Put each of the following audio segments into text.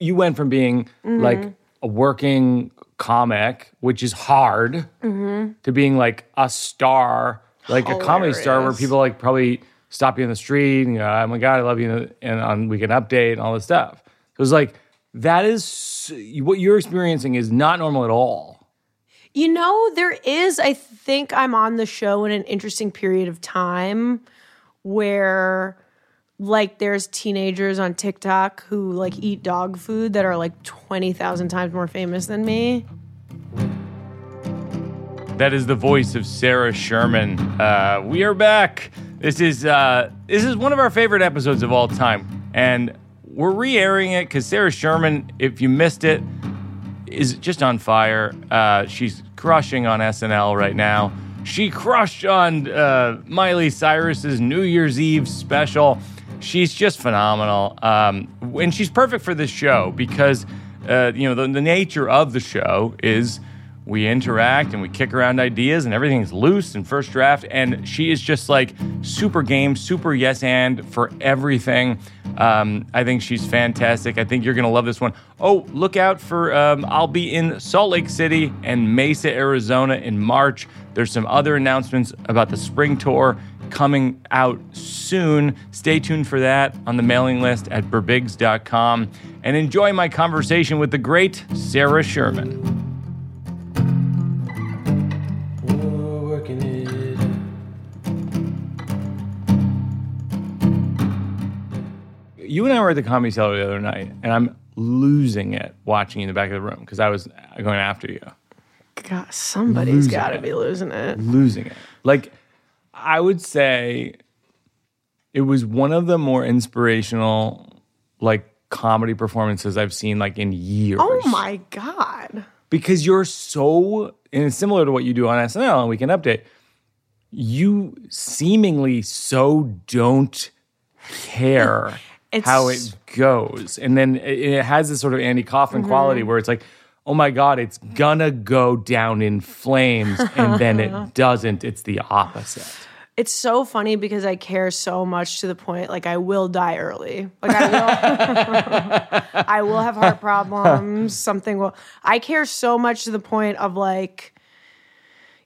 You went from being mm-hmm. like a working comic, which is hard, mm-hmm. to being like a star, like a comedy star, where people like probably stop you in the street and go, "Oh my god, I love you," and on Weekend Update and all this stuff. It was like that is what you're experiencing is not normal at all. You know, there is, I think I'm on the show in an interesting period of time where like there's teenagers on TikTok who like eat dog food that are like 20,000 times more famous than me. That is the voice of Sarah Sherman. Uh, we are back. This is uh, this is one of our favorite episodes of all time, and we're re-airing it because Sarah Sherman, if you missed it, is just on fire. Uh, she's crushing on SNL right now. She crushed on uh, Miley Cyrus's New Year's Eve special. She's just phenomenal, um, and she's perfect for this show because uh, you know the, the nature of the show is we interact and we kick around ideas and everything's loose in first draft and she is just like super game super yes and for everything. Um, i think she's fantastic. I think you're gonna love this one. Oh, look out for um, i'll be in salt lake city and mesa arizona in march. There's some other announcements about the spring tour coming out soon. Stay tuned for that on the mailing list at birbigs.com and enjoy my conversation with the great sarah sherman you and I were at the comedy cellar the other night, and I'm losing it watching you in the back of the room because I was going after you, God, somebody's got to be losing it. losing it. Like, I would say it was one of the more inspirational, like, comedy performances I've seen, like, in years. Oh my God. Because you're so, and it's similar to what you do on SNL and Weekend Update, you seemingly so don't care It's- how it goes. And then it, it has this sort of Andy Kaufman Mm-hmm. quality where it's like, oh my God, it's gonna go down in flames. And then it doesn't. It's the opposite. It's so funny because I care so much to the point like I will die early. Like I will I will have heart problems, something will I care so much to the point of like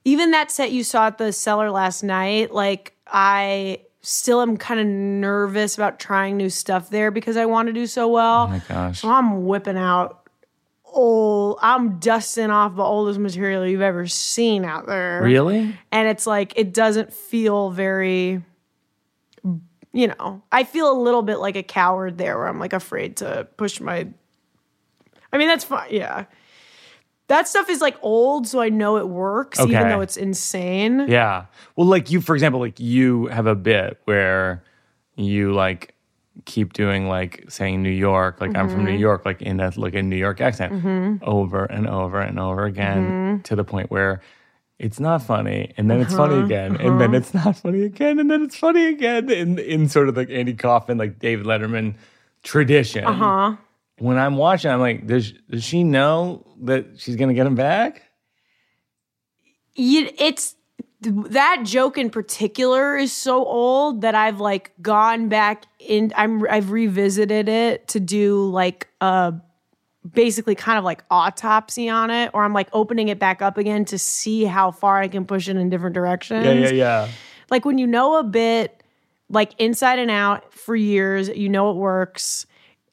even that set you saw at the cellar last night, like I still am kind of nervous about trying new stuff there because I want to do so well. Oh my gosh. So I'm whipping out old I'm dusting off the oldest material you've ever seen out there Really? and it's like it doesn't feel very you know i feel a little bit like a coward there where i'm like afraid to push my i mean that's fine yeah that stuff is like old so i know it works even though it's insane. Yeah. Well, like you, for example, like you have a bit where you like keep doing like saying New York, like I'm from New mm-hmm. York, like in that like a New York accent mm-hmm. over and over and over again mm-hmm. to the point where it's not funny and then it's funny uh-huh. again and uh-huh. then it's not funny again and then it's funny again in in sort of like Andy Kaufman, like David Letterman tradition. Uh huh When I'm watching, I'm like, does does she know that she's gonna get him back? you, it's that joke in particular is so old that I've like gone back in I'm I've revisited it to do like a basically kind of like autopsy on it or I'm like opening it back up again to see how far I can push it in different directions. Yeah, yeah, yeah. Like when you know a bit like inside and out for years, you know it works.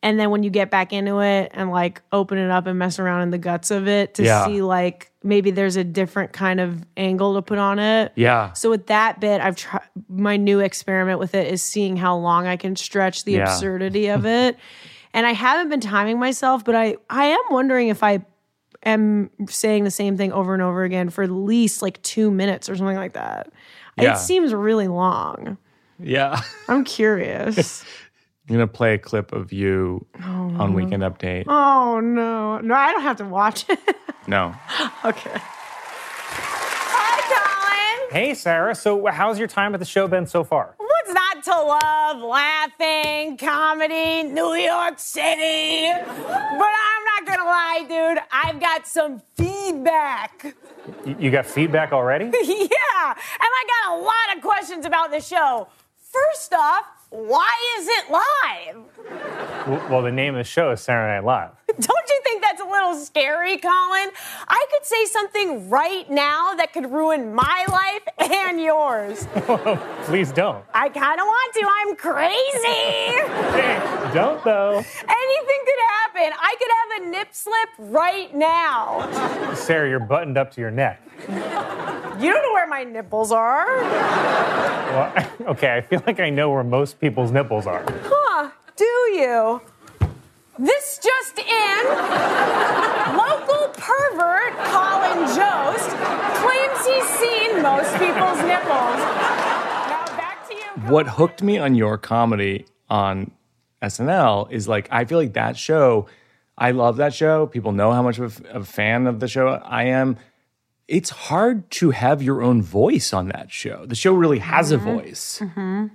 And then when you get back into it and like open it up and mess around in the guts of it to Yeah. see like maybe there's a different kind of angle to put on it. Yeah. So with that bit, I've tried my new experiment with it is seeing how long I can stretch the Yeah. absurdity of it. And I haven't been timing myself, but I I am wondering if I am saying the same thing over and over again for at least like 2 minutes or something like that. Yeah. It seems really long. Yeah. I'm curious. I'm gonna play a clip of you oh, on Weekend Update. oh no. No, I don't have to watch it. No. okay. Hi, Colin. Hey, Sarah. So, how's your time at the show been so far? What's not to love? Laughing, comedy, New York City. But I'm not gonna lie, dude. I've got some feedback. Y- You got feedback already? yeah, and I got a lot of questions about the show. First off, why is it live? Well, the name of the show is Saturday Night Live. Don't you think that's a little scary, Colin? I could say something right now that could ruin my life and yours. Please don't. I kind of want to. I'm crazy. Don't though. Anything could happen. I could have a nip slip right now. Sarah, you're buttoned up to your neck. You don't know where my nipples are. Well, okay, I feel like I know where most people's nipples are. Huh, do you? This just in. Local pervert Colin Jost claims he's seen most people's nipples. Now back to you. what hooked me on your comedy on SNL is like I feel like that show. I love that show. People know how much of a, a fan of the show I am. It's hard to have your own voice on that show. The show really has a mm-hmm. voice. Mm-hmm.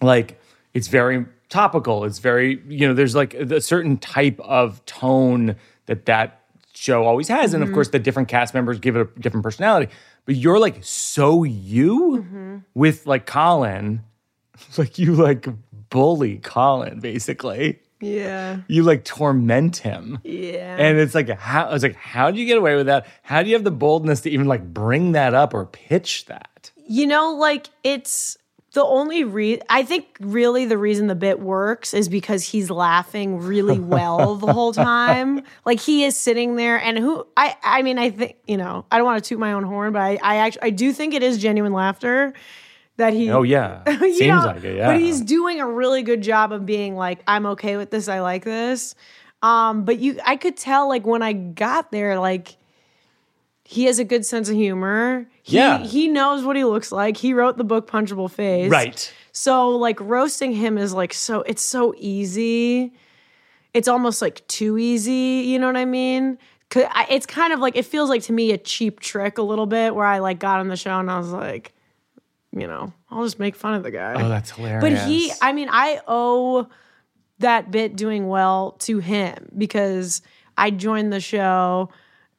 Like it's very topical. It's very you know. There's like a certain type of tone that that show always has, and of mm-hmm. course the different cast members give it a different personality. But you're like so you mm-hmm. with like Colin like you like bully Colin basically. Yeah. You like torment him. Yeah. And it's like how I was like, how do you get away with that? How do you have the boldness to even like bring that up or pitch that? You know, like it's the only re I think really the reason the bit works is because he's laughing really well the whole time. Like he is sitting there and who I I mean I think, you know, I don't want to toot my own horn, but I I actually I do think it is genuine laughter that he Oh yeah. Seems know, like it, yeah. But he's doing a really good job of being like, I'm okay with this, I like this. Um, but you I could tell like when I got there, like he has a good sense of humor. He, Yeah. He knows what he looks like. He wrote the book Punchable Face. Right. So like roasting him is like so it's so easy. It's almost like too easy, you know what I mean? 'Cause I- It's kind of like it feels like to me a cheap trick a little bit where I like got on the show and I was like, you know, I'll just make fun of the guy. Oh, that's hilarious. But he, I mean, I owe that bit doing well to him because I joined the show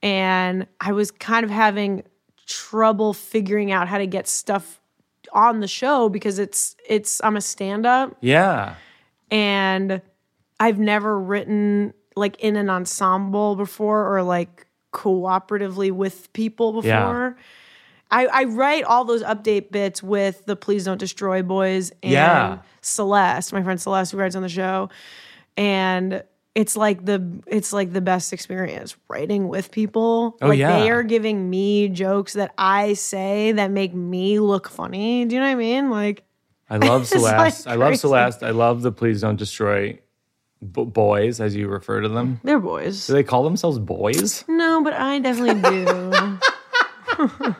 and I was kind of having trouble figuring out how to get stuff on the show because it's it's I'm a stand-up Yeah. and I've never written like in an ensemble before or like cooperatively with people before. Yeah. I, I write all those update bits with the Please Don't Destroy boys and Yeah. Celeste, my friend Celeste, who writes on the show. And it's like the it's like the best experience writing with people. Oh, like yeah. they are giving me jokes that I say that make me look funny. Do you know what I mean? Like I love It's, like, Celeste. I love. Celeste. I love the Please Don't Destroy b- boys, as you refer to them. they're boys. Do they call themselves boys? No, but I definitely do.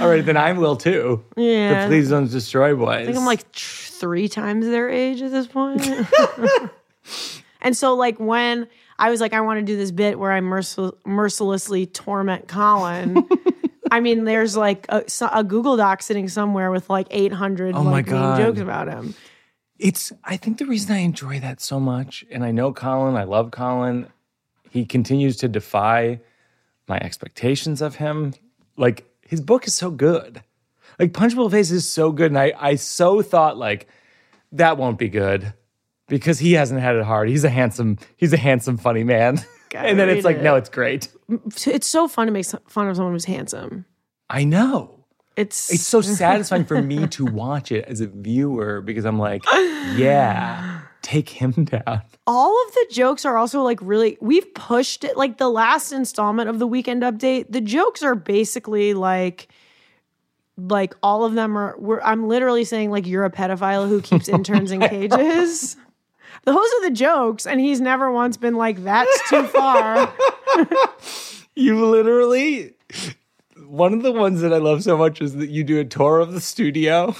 All right, then I will too. Yeah. The Please Don't Destroy boys. I think I'm like tr- three times their age at this point. and so, like, when I was like, I want to do this bit where I mercil- mercilessly torment Colin. I mean, there's like a, a Google Doc sitting somewhere with like 800 Oh like, jokes about him. it's I think the reason I enjoy that so much, and I know Colin, I love Colin. He continues to defy my expectations of him. Like his book is so good. Like Punchable Face is so good. And I, I so thought like that won't be good because he hasn't had it hard. He's a handsome, he's a handsome, funny man. And then it's like, no, it's great. It's so fun to make fun of someone who's handsome. I know. It's It's so satisfying for me to watch it as a viewer because I'm like, yeah, take him down. all of the jokes are also like really we've pushed it like the last installment of the weekend update the jokes are basically like like all of them are we're, i'm literally saying like you're a pedophile who keeps oh interns in cages those are the jokes and he's never once been like that's too far. You literally one of the ones that I love so much is that you do a tour of the studio.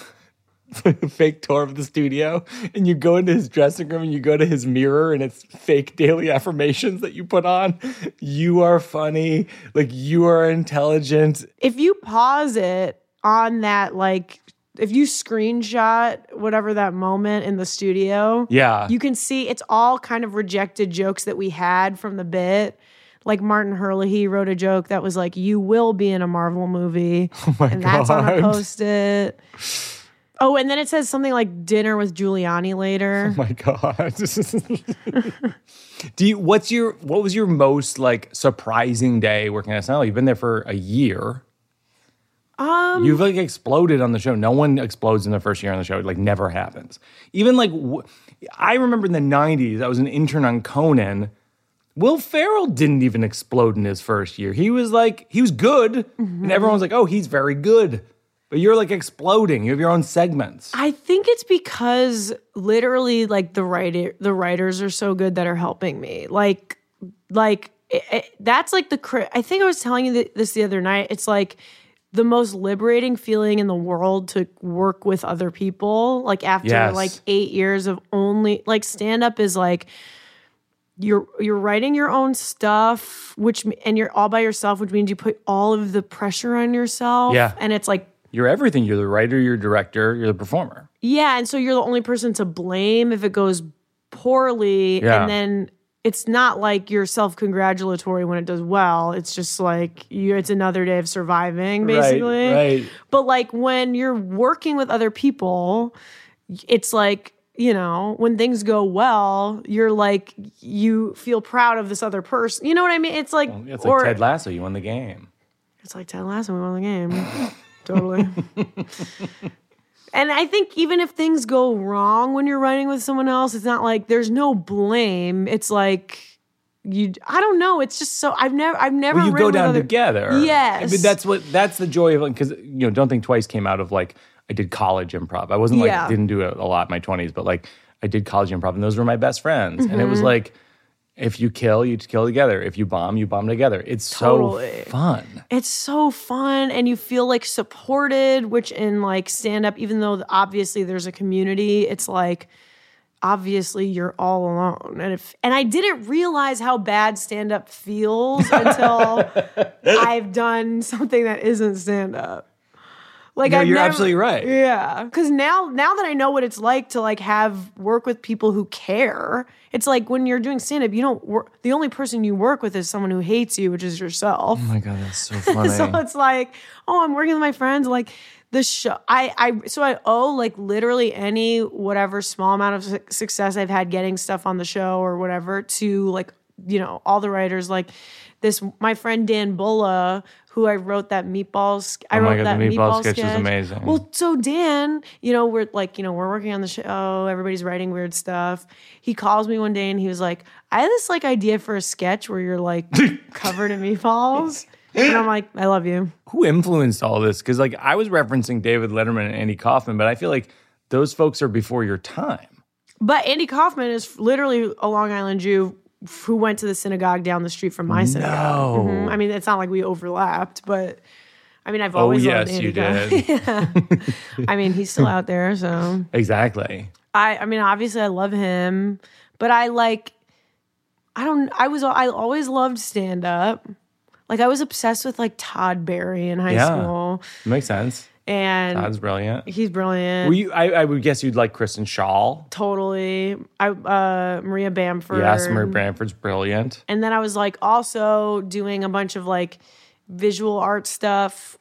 fake tour of the studio and you go into his dressing room and you go to his mirror and it's fake daily affirmations that you put on. You are funny. Like you are intelligent. If you pause it on that like if you screenshot whatever that moment in the studio yeah you can see it's all kind of rejected jokes that we had from the bit. Like Martin Herlihy wrote a joke that was like, "You will be in a Marvel movie," oh my and that's on a God. post-it. Oh, and then it says something like dinner with Giuliani later. Oh my god. Do you what's your what was your most like surprising day working at SNL? You've been there for a year. Um You've like exploded on the show. No one explodes in their first year on the show. It like never happens. Even like w- I remember in the 90s, I was an intern on Conan. Will Ferrell didn't even explode in his first year. He was like, he was good. And everyone was like, oh, he's very good. But you're like exploding. You have your own segments. I think it's because literally like the writer the writers are so good that are helping me. Like like it, it- that's like the I think I was telling you this the other night. It's like the most liberating feeling in the world to work with other people. Like after Yes. like 8 years of only like stand up is like you're you're writing your own stuff which and you're all by yourself which means you put all of the pressure on yourself Yeah. and it's like You're everything. You're the writer, you're the director, you're the performer. Yeah, and so you're the only person to blame if it goes poorly. Yeah. And then it's not like you're self congratulatory when it does well. It's just like you it's another day of surviving, basically. right. But like when you're working with other people, it's like, you know, when things go well, you're like you feel proud of this other person. You know what I mean? It's like It's like or Ted Lasso, you won the game. it's like Ted Lasso, we won the game. totally. and I think even if things go wrong when you're writing with someone else, it's not like there's no blame. It's like you. I don't know. It's just so I've never. I've never. Well, you go down other- together. Yes. I mean, that's what that's the joy of because you know, don't think twice came out of like I did college improv. I wasn't like Yeah. didn't do it a lot in my twenties, but like I did college improv, and those were my best friends. And it Mm-hmm. was like, if you kill, you kill together. If you bomb, you bomb together. It's Totally. so fun. it's so fun and you feel like supported which in like stand up even though obviously there's a community it's like obviously you're all alone and if and I didn't realize how bad stand up feels until I've done something that isn't stand up like No, I've you're never- absolutely right. yeah because now now that I know what it's like to like have work with people who care it's like when you're doing stand up you don't work the only person you work with is someone who hates you which is yourself Oh my god, that's so funny. so it's like, oh, I'm working with my friends. Like the show, I, I, so I owe like literally any whatever small amount of su- success I've had getting stuff on the show or whatever to like, you know, all the writers. Like this, my friend Dan Bulla, who I wrote that meatballs. I Oh my wrote God, that the meatball meatball sketch was amazing. Well, so Dan, you know, we're like, you know, we're working on the show. Everybody's writing weird stuff. He calls me one day and he was like, I have this like idea for a sketch where you're like covered in meatballs. And I'm like, I love you. Who influenced all this? Because like I was referencing David Letterman and Andy Kaufman, but I feel like those folks are before your time. But Andy Kaufman is literally a Long Island Jew who went to the synagogue down the street from my synagogue. No. Mhm. I mean, it's not like we overlapped, but I mean, I've Oh always yes, loved Andy you did. I mean, he's still out there, so exactly. I I mean, obviously I love him, but I like I don't I was I always loved stand up. Like I was obsessed with like Todd Barry in high Yeah. school. Makes sense. And Todd's brilliant. he's brilliant. Were you? I, I would guess you'd like Kristen Schaal. totally. I uh Maria Bamford. Yes, Maria Bamford's brilliant. And then I was like also doing a bunch of like visual art stuff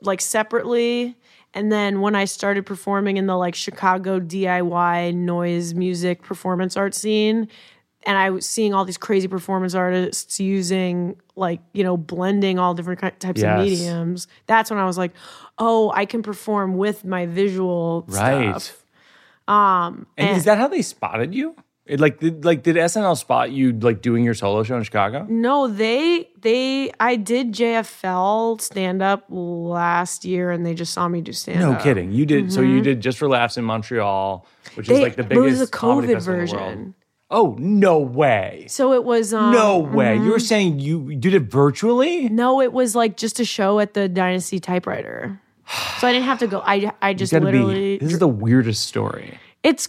like separately. And then when I started performing in the like Chicago DIY noise music performance art scene, and I was seeing all these crazy performance artists using like, you know, blending all different types Yes. of mediums, that's when I was like, oh, I can perform with my visual Right. stuff. Um, And is that how they spotted you? It, like, did, like, did SNL spot you like doing your solo show in Chicago? No, they they I did JFL stand up last year and they just saw me do stand up. No kidding. You did. So you did just for laughs in Montreal, which is Mm-hmm. Like the but it biggest was a COVID festival in the world. version. Oh no way! So it was um, No way! You were saying you did it virtually? No, it was like just a show at the Dynasty typewriter. So I didn't have to go. I I just literally be. This is the weirdest story. it's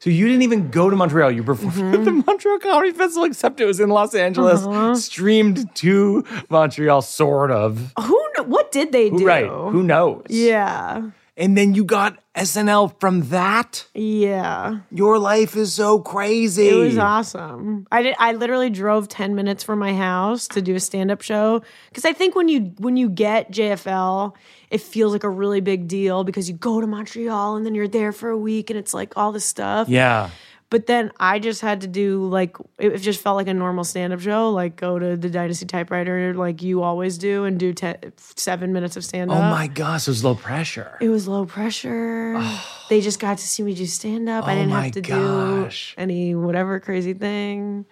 So you didn't even go to Montreal. You performed Mm-hmm. at the Montreal Comedy Festival, except it was in Los Angeles, Uh-huh. streamed to Montreal, sort of. who what did they do? Right? Who knows? Yeah. And then you got SNL from that? Yeah. Your life is so crazy. It was awesome. I did. I literally drove ten minutes from my house to do a stand-up show because I think when you when you get JFL, it feels like a really big deal because you go to Montreal and then you're there for a week and it's like all this stuff. Yeah. But then I just had to do like it just felt like a normal stand-up show. Like go to the Dynasty Typewriter like you always do and do te- seven minutes of stand-up. Oh my gosh, it was low pressure. It was low pressure. Oh. They just got to see me do stand up. I Oh didn't have to gosh. do any whatever crazy thing.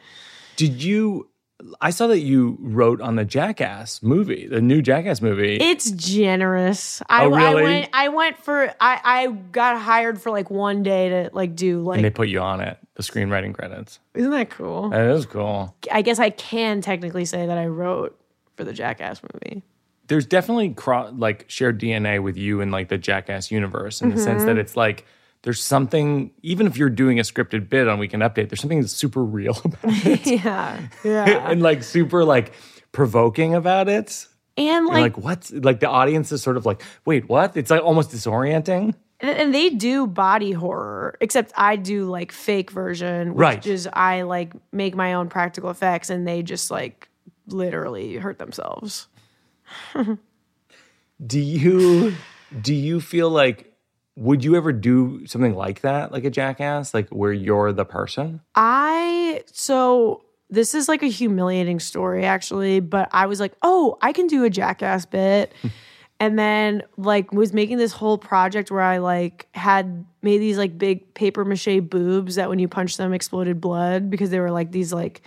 Did you? I saw that you wrote on the Jackass movie, the new Jackass movie. It's generous. I, Oh, I really? went. I went for. I I got hired for like one day to like do like. and they put you on it, the screenwriting credits. isn't that cool? That is cool. I guess I can technically say that I wrote for the Jackass movie. There's definitely cro- like shared DNA with you in like the Jackass universe in the sense Mm-hmm. that it's like there's something, even if you're doing a scripted bit on Weekend Update, there's something that's super real about it Yeah, yeah. and like super like provoking about it. and like, like, what? Like the audience is sort of like, wait, what? It's like almost disorienting. and, and they do body horror, except I do like fake version, which Right. is I like make my own practical effects, and they just like literally hurt themselves. Do you do you feel like would you ever do something like that, like a jackass, like where you're the person? I so this is like a humiliating story actually, but I was like, "Oh, I can do a jackass bit." and then like was making this whole project where I like had made these like big paper mache boobs that when you punch them exploded blood because they were like these like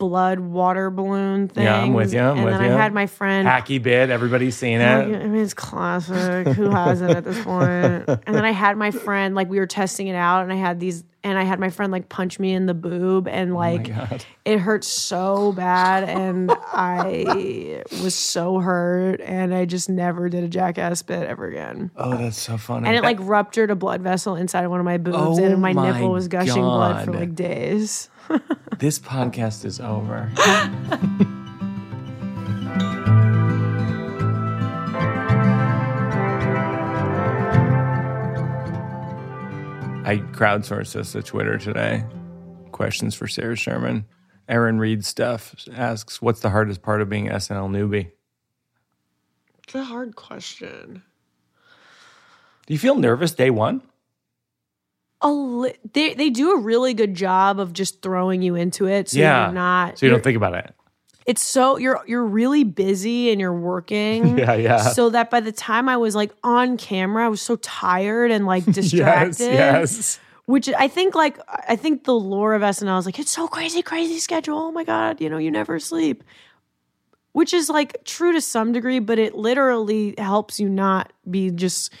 blood water balloon things. Yeah, I'm with you, I'm and with then you. I had my friend Hacky bit, everybody's seen I it. mean, it's classic. Who hasn't at this point? And then I had my friend, like, we were testing it out, and I had these, and I had my friend, like, punch me in the boob, and, oh like, it hurt so bad. And I was so hurt, and I just never did a jackass bit ever again. Oh, that's so funny. And it, like, ruptured a blood vessel inside of one of my boobs, Oh and my, my nipple was gushing blood for, like, days. this podcast is over. I crowdsourced this to Twitter today. Questions for Sarah Sherman. Aaron Reed stuff asks, "What's the hardest part of being SNL newbie?" It's a hard question. Do you feel nervous day one? A li- they, they do a really good job of just throwing you into it. So yeah, you're not. So you don't think about it. It's so you're you're really busy and you're working. Yeah, yeah. So that by the time I was like on camera, I was so tired and like distracted. yes. Which I think like I think the lore of SNL is like it's so crazy, crazy schedule. Oh my god, you know you never sleep. Which is like true to some degree, but it literally helps you not be just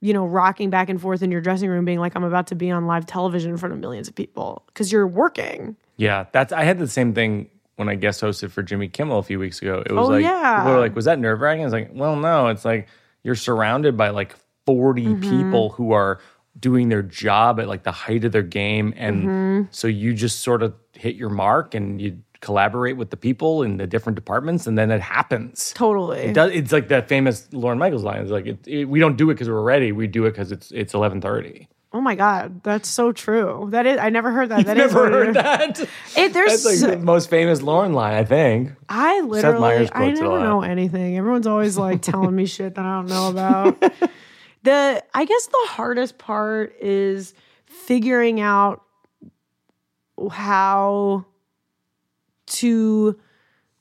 you know rocking back and forth in your dressing room, being like I'm about to be on live television in front of millions of people because you're working. Yeah, that's. I had the same thing when I guest hosted for Jimmy Kimmel a few weeks ago. It was Oh, like, yeah. people were like, "Was that nerve wracking?" I was like, "Well, no. It's like you're surrounded by like 40 Mm-hmm. people who are doing their job at like the height of their game, and Mm-hmm. so you just sort of hit your mark and you collaborate with the people in the different departments, and then it happens. Totally. It does, it's like that famous Lorne Michaels line. It's like it, it- we don't do it because we're ready. We do it because it's it's 11:30. Oh my god, that's so true. That is, I never heard that. That is Never it heard that. It, there's, That's like the most famous Lorne line, I think. I literally, I quotes it a never know anything. Everyone's always like telling me shit that I don't know about. the, I guess the hardest part is figuring out how to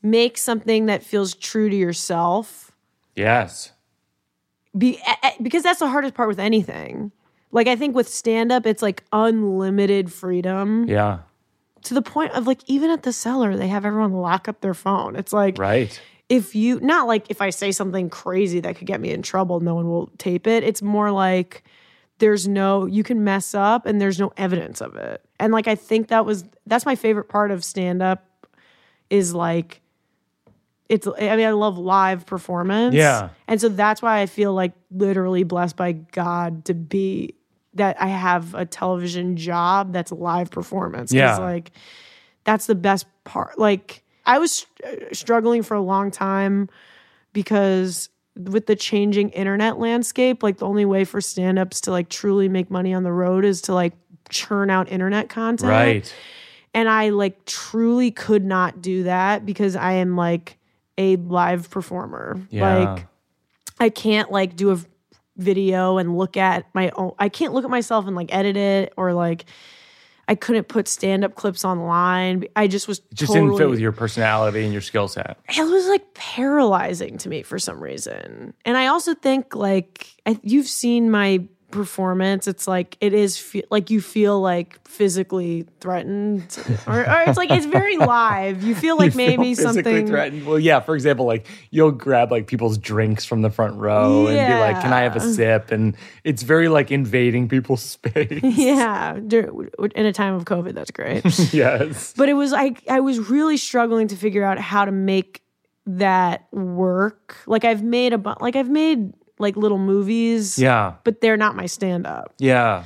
make something that feels true to yourself Yes. be, eh, eh, because that's the hardest part with anything. Like I think with stand up, it's like unlimited freedom Yeah. to the point of like even at the cellar, they have everyone lock up their phone. It's like Right. if you not like if I say something crazy that could get me in trouble, no one will tape it. It's more like there's no you can mess up and there's no evidence of it. And like I think that was that's my favorite part of stand up is like it's I mean I love live performance. Yeah. And so that's why I feel like literally blessed by God to be that I have a television job that's live performance. Yeah. like that's the best part. Like I was str- uh, struggling for a long time because with the changing internet landscape, like the only way for stand-ups to like truly make money on the road is to like churn out internet content. Right. And I like truly could not do that because I am like a live performer. Yeah. Like I can't like do a video and look at my own I can't look at myself and like edit it or like I couldn't put stand-up clips online. I just was It just totally, didn't fit with your personality and your skill set. it was like paralyzing to me for some reason. And I also think like I, you've seen my performance. It's like it is fe- like you feel like physically threatened, or, or it's like it's very live. You feel like You feel maybe physically something. threatened. Well, yeah. For example, like you'll grab like people's drinks from the front row and be like, "Can I have a sip?" And it's very like invading people's space. Yeah, in a time of COVID, that's great. yes. but it was I I was really struggling to figure out how to make that work. Like I've made a bu- like I've made like little movies. Yeah. But they're not my stand up. Yeah.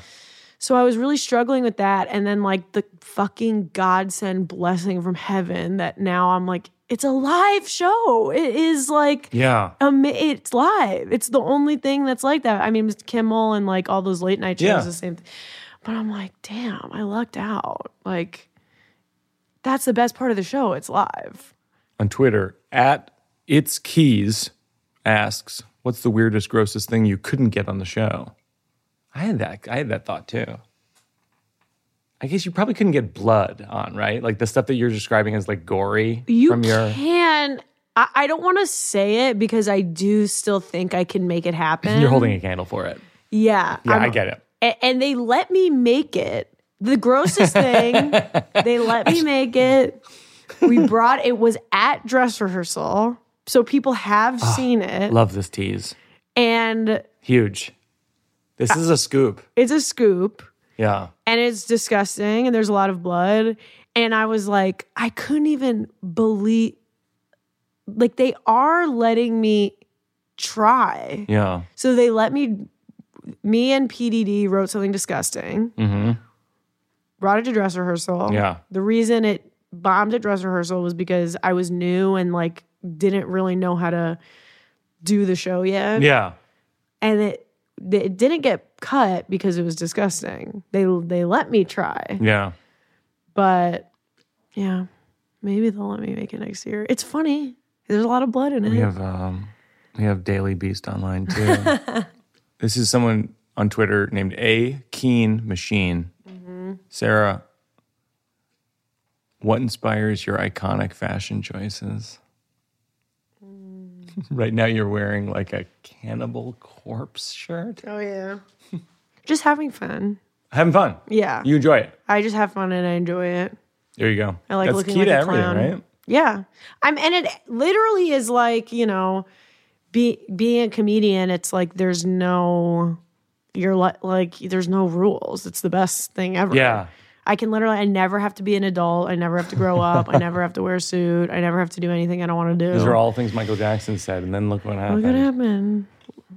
So I was really struggling with that. And then, like, the fucking godsend blessing from heaven that now I'm like, it's a live show. It is like, Yeah. um, it's live. It's the only thing that's like that. I mean, Mr. Kimmel and like all those late night shows, Yeah. the same thing. But I'm like, damn, I lucked out. Like, that's the best part of the show. It's live. On Twitter, at its keys asks, "What's the weirdest, grossest thing you couldn't get on the show?" I had that. I had that thought too. I guess you probably couldn't get blood on, right? Like the stuff that you're describing as like gory You from your. can. I, I don't want to say it because I do still think I can make it happen. You're holding a candle for it. Yeah. Yeah, I I'm- get it. a- and they let me make it. The grossest thing, they let me make it. We brought it was at dress rehearsal, so people have ah, seen it, Love this tease. and Huge. This is a scoop. it's a scoop, Yeah. and it's disgusting, and there's a lot of blood, and I was like, I couldn't even believe, like they are letting me try. Yeah. So they let me, me and PDD wrote something disgusting. Mm-hmm. Brought it to dress rehearsal. Yeah. The reason it bombed at dress rehearsal was because I was new and like didn't really know how to do the show yet. Yeah. And it it didn't get cut because it was disgusting. They they let me try, Yeah. but yeah, maybe they'll let me make it next year. It's funny. There's a lot of blood in it. We have um we have Daily Beast online too. this is someone on Twitter named A Keen Machine. Sarah, what inspires your iconic fashion choices? right now you're wearing like a cannibal corpse shirt. oh yeah. just having fun. Having fun. Yeah. You enjoy it. I just have fun and I enjoy it. There you go. I like That's looking key like to a everything, clown. right? Yeah. I'm and it literally is like, you know, be being a comedian, it's like there's no you're like like there's no rules. It's the best thing ever. Yeah. I can literally I never have to be an adult. I never have to grow up. I never have to wear a suit. I never have to do anything I don't want to do. These are all things Michael Jackson said, and then look what happened. Look what happened.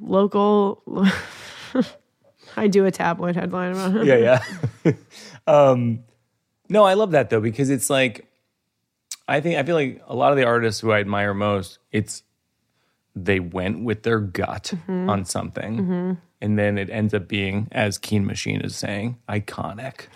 Local I do a tabloid headline about him. yeah, yeah. um, no, I love that though because it's like, I think I feel like a lot of the artists who I admire most, it's they went with their gut on something, and then it ends up being, as Keen Machine is saying, iconic.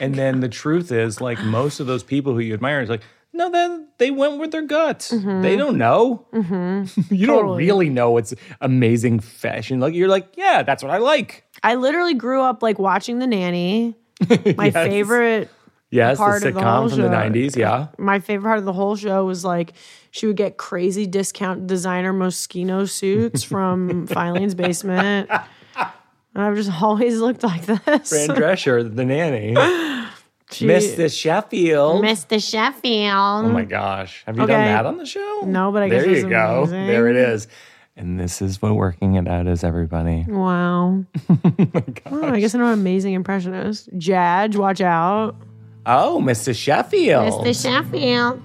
And then the truth is, like most of those people who you admire is like. No, then they went with their gut. Mm-hmm. They don't know. Mm-hmm. you don't really know what's amazing fashion. Like you're like, yeah, that's what I like. I literally grew up like watching The Nanny. My Yes. favorite Yes, part the of the whole sitcom from the show. '90s. Yeah, my favorite part of the whole show was like she would get crazy discount designer Moschino suits from Filene's basement. And I've just always looked like this. Fran Drescher, the nanny, She- Mr. Sheffield. Mr. Sheffield. oh my gosh, have you done that on the show? No, but I guess there it's you go. amazing. There it is. And this is what working it out is, everybody. Wow. oh, I guess I know an amazing impressionist. Jadge, watch out. Oh, Mr. Sheffield. Mr. Sheffield.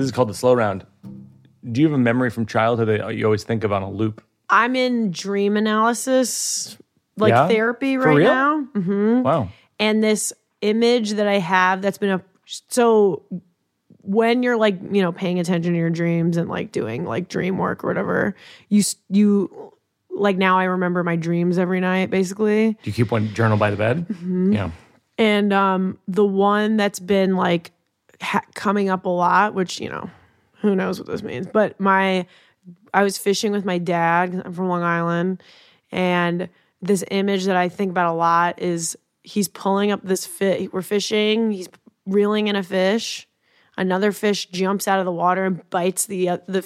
This is called the slow round. Do you have a memory from childhood that you always think of on a loop? I'm in dream analysis, like Yeah? therapy right now. Mm-hmm. Wow. and this image that I have that's been a so when you're like you know paying attention to your dreams and like doing like dream work or whatever you you like now I remember my dreams every night basically Do you keep one journal by the bed? Mm-hmm. Yeah. and um the one that's been like ha- coming up a lot which you know who knows what this means but my I was fishing with my dad. I'm from Long Island and this image that I think about a lot is he's pulling up this fish we're fishing he's reeling in a fish another fish jumps out of the water and bites the uh, the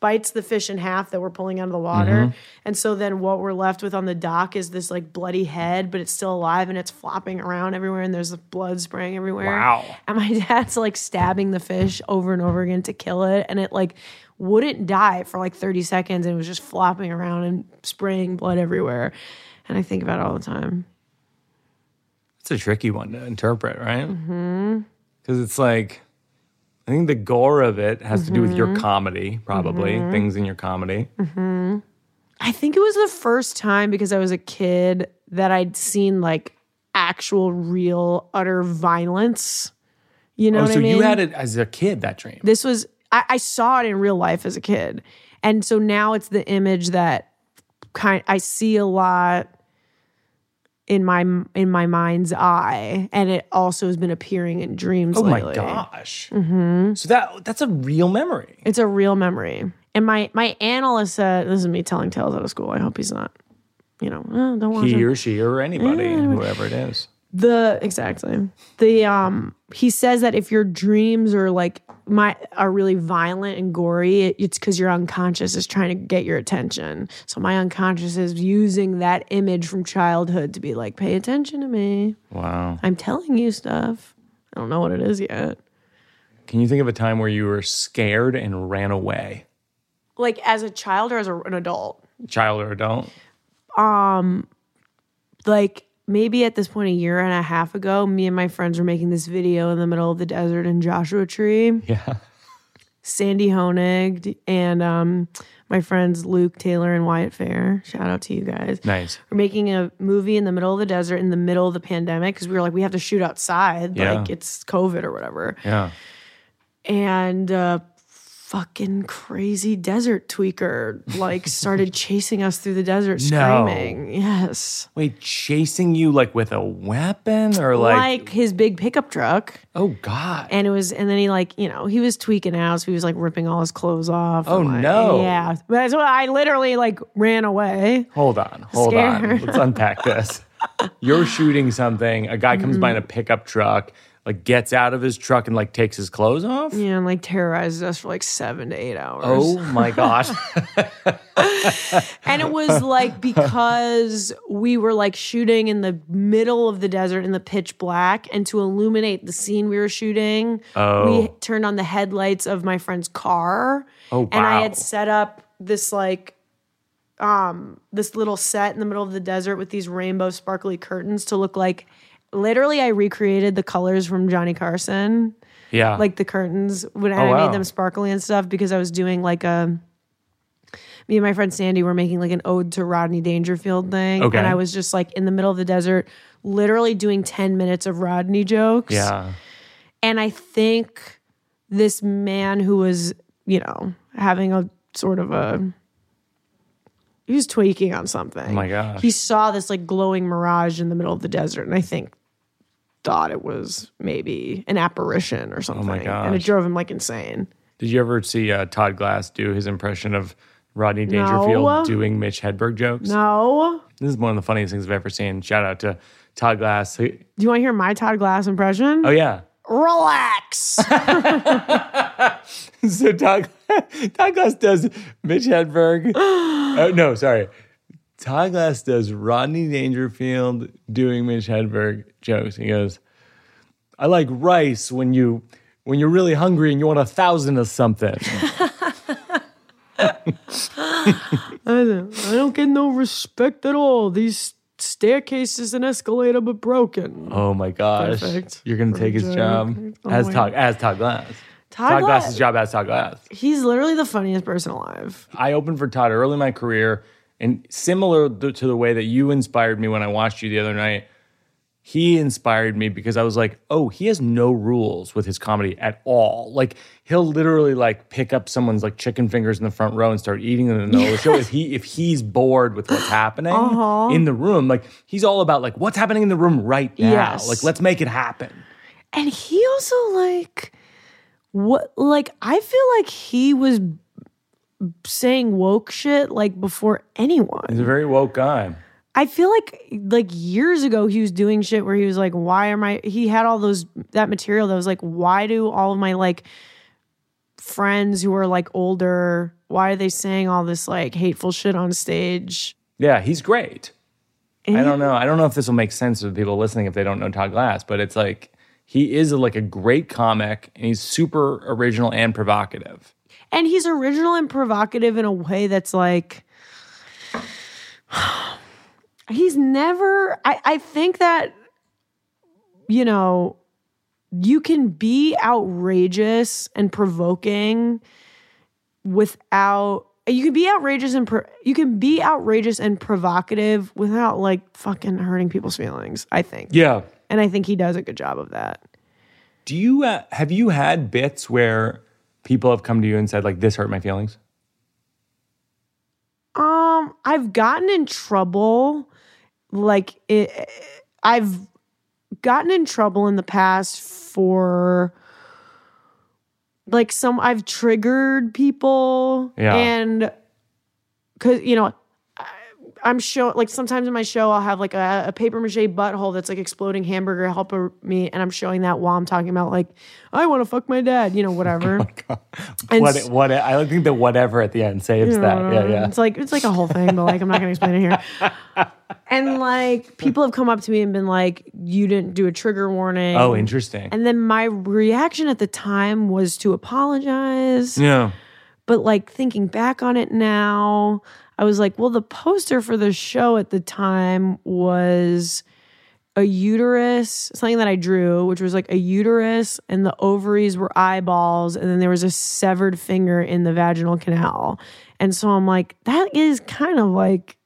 bites the fish in half that we're pulling out of the water and so then what we're left with on the dock is this like bloody head but it's still alive and it's flopping around everywhere and there's blood spraying everywhere Wow. and my dad's like stabbing the fish over and over again to kill it and it like wouldn't die for like 30 seconds and it was just flopping around and spraying blood everywhere and i think about it all the time It's a tricky one to interpret, right? Mm-hmm. Because it's like, I think the gore of it has to do with your mm-hmm. comedy, probably mm-hmm. things in your comedy. Mm-hmm. I think it was the first time because I was a kid that I'd seen like actual, real, utter violence. You know oh, what so I mean? you had it as a kid that dream. This was I, I saw it in real life as a kid, and so now it's the image that kind I see a lot in my in my mind's eye, and it also has been appearing in dreams. oh lately. my gosh. Mm-hmm. So that that's a real memory. It's a real memory. And my my analyst said, "This is me telling tales out of school. I hope he's not, you know, eh, don't watch He it." or she or anybody, whoever it is. The exactly the um he says that if your dreams are like my are really violent and gory, it, it's because your unconscious is trying to get your attention. So my unconscious is using that image from childhood to be like, pay attention to me. Wow. I'm telling you stuff. I don't know what it is yet. Can you think of a time where you were scared and ran away? Like as a child or as a, an adult. Child or adult? Um like maybe at this point a year and a half ago, me and my friends were making this video in the middle of the desert in Joshua Tree. Yeah. Sandy Honig and um, my friends Luke Taylor and Wyatt Fair. Shout out to you guys. Nice. We're making a movie in the middle of the desert in the middle of the pandemic because we were like, we have to shoot outside, Yeah. like it's COVID or whatever. Yeah. And uh, fucking crazy desert tweaker like started chasing us through the desert, No. screaming. Yes. Wait, chasing you like with a weapon or like, like, his big pickup truck oh god. and it was and then he like you know he was tweaking out so he was like ripping all his clothes off Oh, like, no. yeah but that's why i literally like ran away hold on. Hold on. Let's unpack this. You're shooting something, a guy comes Mm-hmm. by in a pickup truck, like gets out of his truck and like takes his clothes off. yeah and like terrorizes us for like seven to eight hours Oh my gosh. and it was like because we were like shooting in the middle of the desert in the pitch black and to illuminate the scene we were shooting Oh. we turned on the headlights of my friend's car Oh, wow. and i had set up this like um this little set in the middle of the desert with these rainbow sparkly curtains to look like literally i recreated the colors from johnny carson yeah. like the curtains when Oh, I wow. made them sparkly and stuff because I was doing like a me and my friend Sandy were making like an ode to Rodney Dangerfield thing. Okay. And I was just like in the middle of the desert, literally doing 10 minutes of Rodney jokes. yeah. And I think this man who was, you know, having a sort of a he was tweaking on something. Oh my god! He saw this like glowing mirage in the middle of the desert and I think thought it was maybe an apparition or something. And it Oh drove him like insane. Did you ever see uh, Todd Glass do his impression of Rodney Dangerfield No. doing Mitch Hedberg jokes? No. This is one of the funniest things I've ever seen. Shout out to Todd Glass. Do you want to hear my Todd Glass impression? Oh yeah. Relax. So Todd, Todd Glass does Mitch Hedberg. oh, no, sorry. Todd Glass does Rodney Dangerfield doing Mitch Hedberg jokes. He goes, "I like rice when you when you're really hungry and you want a thousand of something." I don't, I don't get no respect at all. These staircases and escalator but broken. oh my gosh, Perfect. you're gonna take his job Oh as my- Todd as Todd Glass. Todd, Todd Glass, Glass's job as Todd Glass. he's literally the funniest person alive. I opened for Todd early in my career, and similar to the way that you inspired me when I watched you the other night, he inspired me because I was like, oh, he has no rules with his comedy at all. Like he'll literally like pick up someone's like chicken fingers in the front row and start eating them in the middle of the show. If he if he's bored with what's happening Uh-huh. in the room, like he's all about like what's happening in the room right now. Yes. Like let's make it happen. And he also like what like I feel like he was saying woke shit like before anyone. He's a very woke guy. I feel like like years ago he was doing shit where he was like, why am I he had all those that material that was like, why do all of my like friends who are like older, why are they saying all this like hateful shit on stage? Yeah, he's great. I don't know. I don't know if this will make sense to people listening if they don't know Todd Glass, but it's like he is like a great comic and he's super original and provocative. And he's original and provocative in a way that's like he's never I, I think that you know you can be outrageous and provoking without you can be outrageous and pro, you can be outrageous and provocative without like fucking hurting people's feelings i think Yeah. and i think he does a good job of that Do you uh, have you had bits where people have come to you and said like this hurt my feelings? Um, I've gotten in trouble. Like it, I've gotten in trouble in the past for like some. I've triggered people, Yeah. and because you know. I'm show like sometimes in my show I'll have like a, a paper mache butthole that's like exploding hamburger helper me and I'm showing that while I'm talking about like I want to fuck my dad you know whatever oh And what what I think the whatever at the end saves that. Yeah, yeah. it's like it's like a whole thing, but like I'm not gonna explain it here. And like people have come up to me and been like, "You didn't do a trigger warning." Oh, interesting. And then my reaction at the time was to apologize. yeah. But like thinking back on it now, I was like, well, the poster for the show at the time was a uterus, something that I drew, which was like a uterus and the ovaries were eyeballs, and then there was a severed finger in the vaginal canal. And so I'm like, that is kind of like,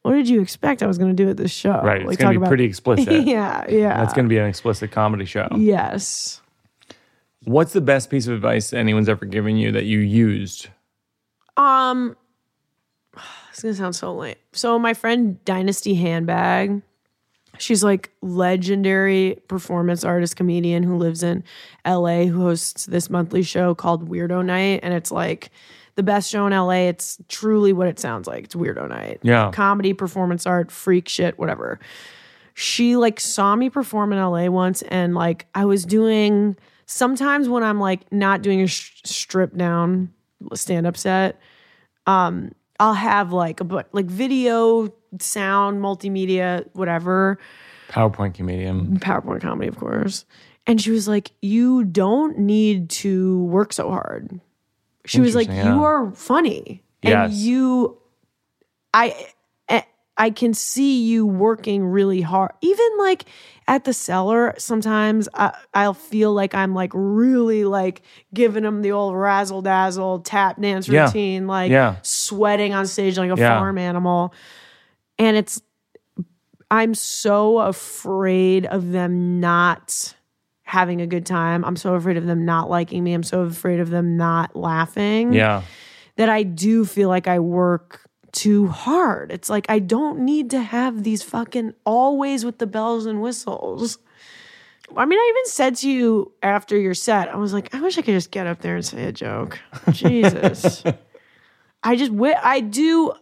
what did you expect I was going to do at this show? Right. It's Like, gonna talk be pretty explicit. yeah, yeah. That's gonna be an explicit comedy show. yes. What's the best piece of advice anyone's ever given you that you used? Um, it's gonna sound so lame. So my friend Dynasty Handbag, she's like legendary performance artist comedian who lives in LA who hosts this monthly show called Weirdo Night, and it's like the best show in LA. It's truly what it sounds like. It's Weirdo Night. Yeah. comedy, performance art, freak shit, whatever. She like saw me perform in LA once, and like I was doing. Sometimes when I'm like not doing a sh- strip down stand up set, um, I'll have like a but like video, sound, multimedia, whatever, PowerPoint comedian. PowerPoint comedy, of course. And she was like, "You don't need to work so hard." She was like, Interesting, "You are funny, Yes. and you, I, I- can see you working really hard. Even like at the cellar, sometimes I, I'll feel like I'm like really like giving them the old razzle dazzle tap dance Yeah. routine, like Yeah. sweating on stage like a Yeah. farm animal, and it's I'm so afraid of them not having a good time. I'm so afraid of them not liking me. I'm so afraid of them not laughing. Yeah. That I do feel like I work too hard. It's like I don't need to have these fucking always with the bells and whistles. I mean, I even said to you after your set, I was like, I wish I could just get up there and say a joke. Jesus. I just I do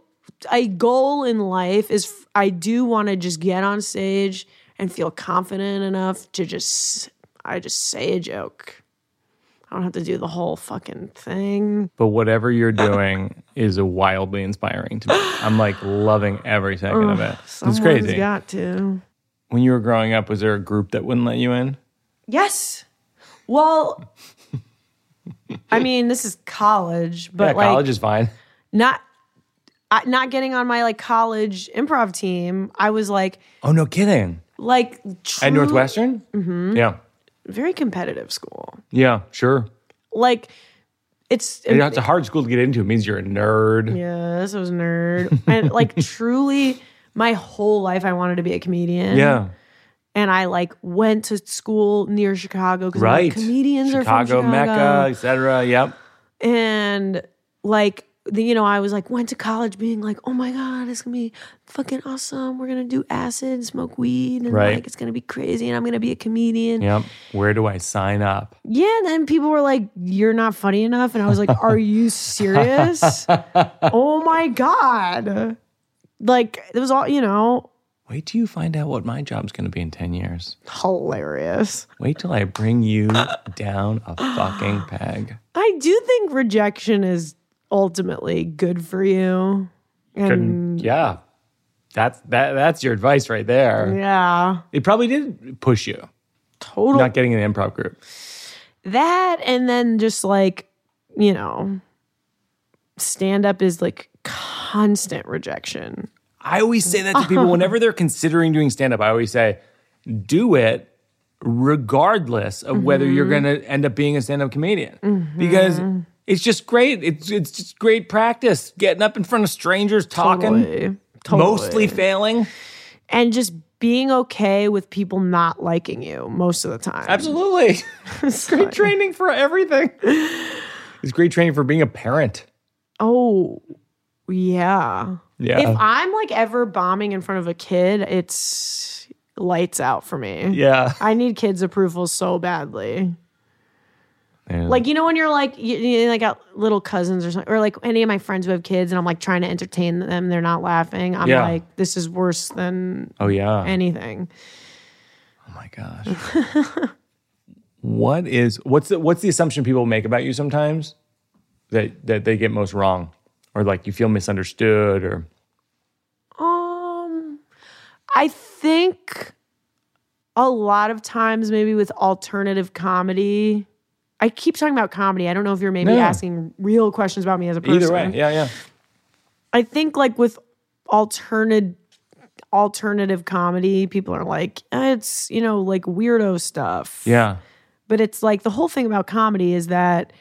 a goal in life is I do want to just get on stage and feel confident enough to just I just say a joke. I don't have to do the whole fucking thing. But whatever you're doing is wildly inspiring to me. I'm like loving every second of it. It's crazy. got to. when you were growing up, was there a group that wouldn't let you in? Yes. Well, I mean, this is college, but yeah, like college is fine. not I, not getting on my like college improv team. I was like Oh, no kidding. like true, At Northwestern? Mm-hmm. Yeah. Very competitive school. Yeah, sure. like it's And It's a hard school to get into. It means you're a nerd. yes, I was a nerd. and like truly my whole life I wanted to be a comedian. Yeah. And I like went to school near Chicago because Right. comedians Chicago, are from Chicago. Mecca, etc. Yep. and like the, you know i was like went to college being like oh my god it's gonna be fucking awesome we're gonna do acid smoke weed and Right. like it's gonna be crazy and i'm gonna be a comedian Yep. Where do I sign up? yeah and then people were like you're not funny enough and i was like are you serious oh my god like it was all you know Wait till you find out what my job's going to be in 10 years. hilarious Wait till I bring you down a fucking peg. i do think rejection is ultimately good for you and Yeah. That's that that's your advice right there. yeah It probably did push you. total Not getting an improv group. that and then just like you know stand up is like constant rejection I always say that to people whenever they're considering doing stand up. I always say, do it regardless of whether you're Mm-hmm. going to end up being a stand up comedian because it's just great. It's, it's just great practice getting up in front of strangers, talking, Totally. Totally. mostly failing. and just being okay with people not liking you most of the time Absolutely. it's great training for everything. It's great training for being a parent. oh yeah Yeah. if i'm like ever bombing in front of a kid it's lights out for me yeah. i need kids approval so badly Yeah. Like you know when you're like you, you like got little cousins or something, or like any of my friends who have kids, and I'm like trying to entertain them, they're not laughing. I'm Yeah. like, this is worse than oh, yeah. anything. Oh my gosh. what is what's the what's the assumption people make about you sometimes that that they get most wrong or like you feel misunderstood or Um, I think a lot of times, maybe with alternative comedy. I keep talking about comedy. I don't know if you're maybe No. asking real questions about me as a person. either way. Yeah, yeah. I think like with alternative alternative comedy, people are like, "Eh, it's you know like weirdo stuff. Yeah. but it's like the whole thing about comedy is that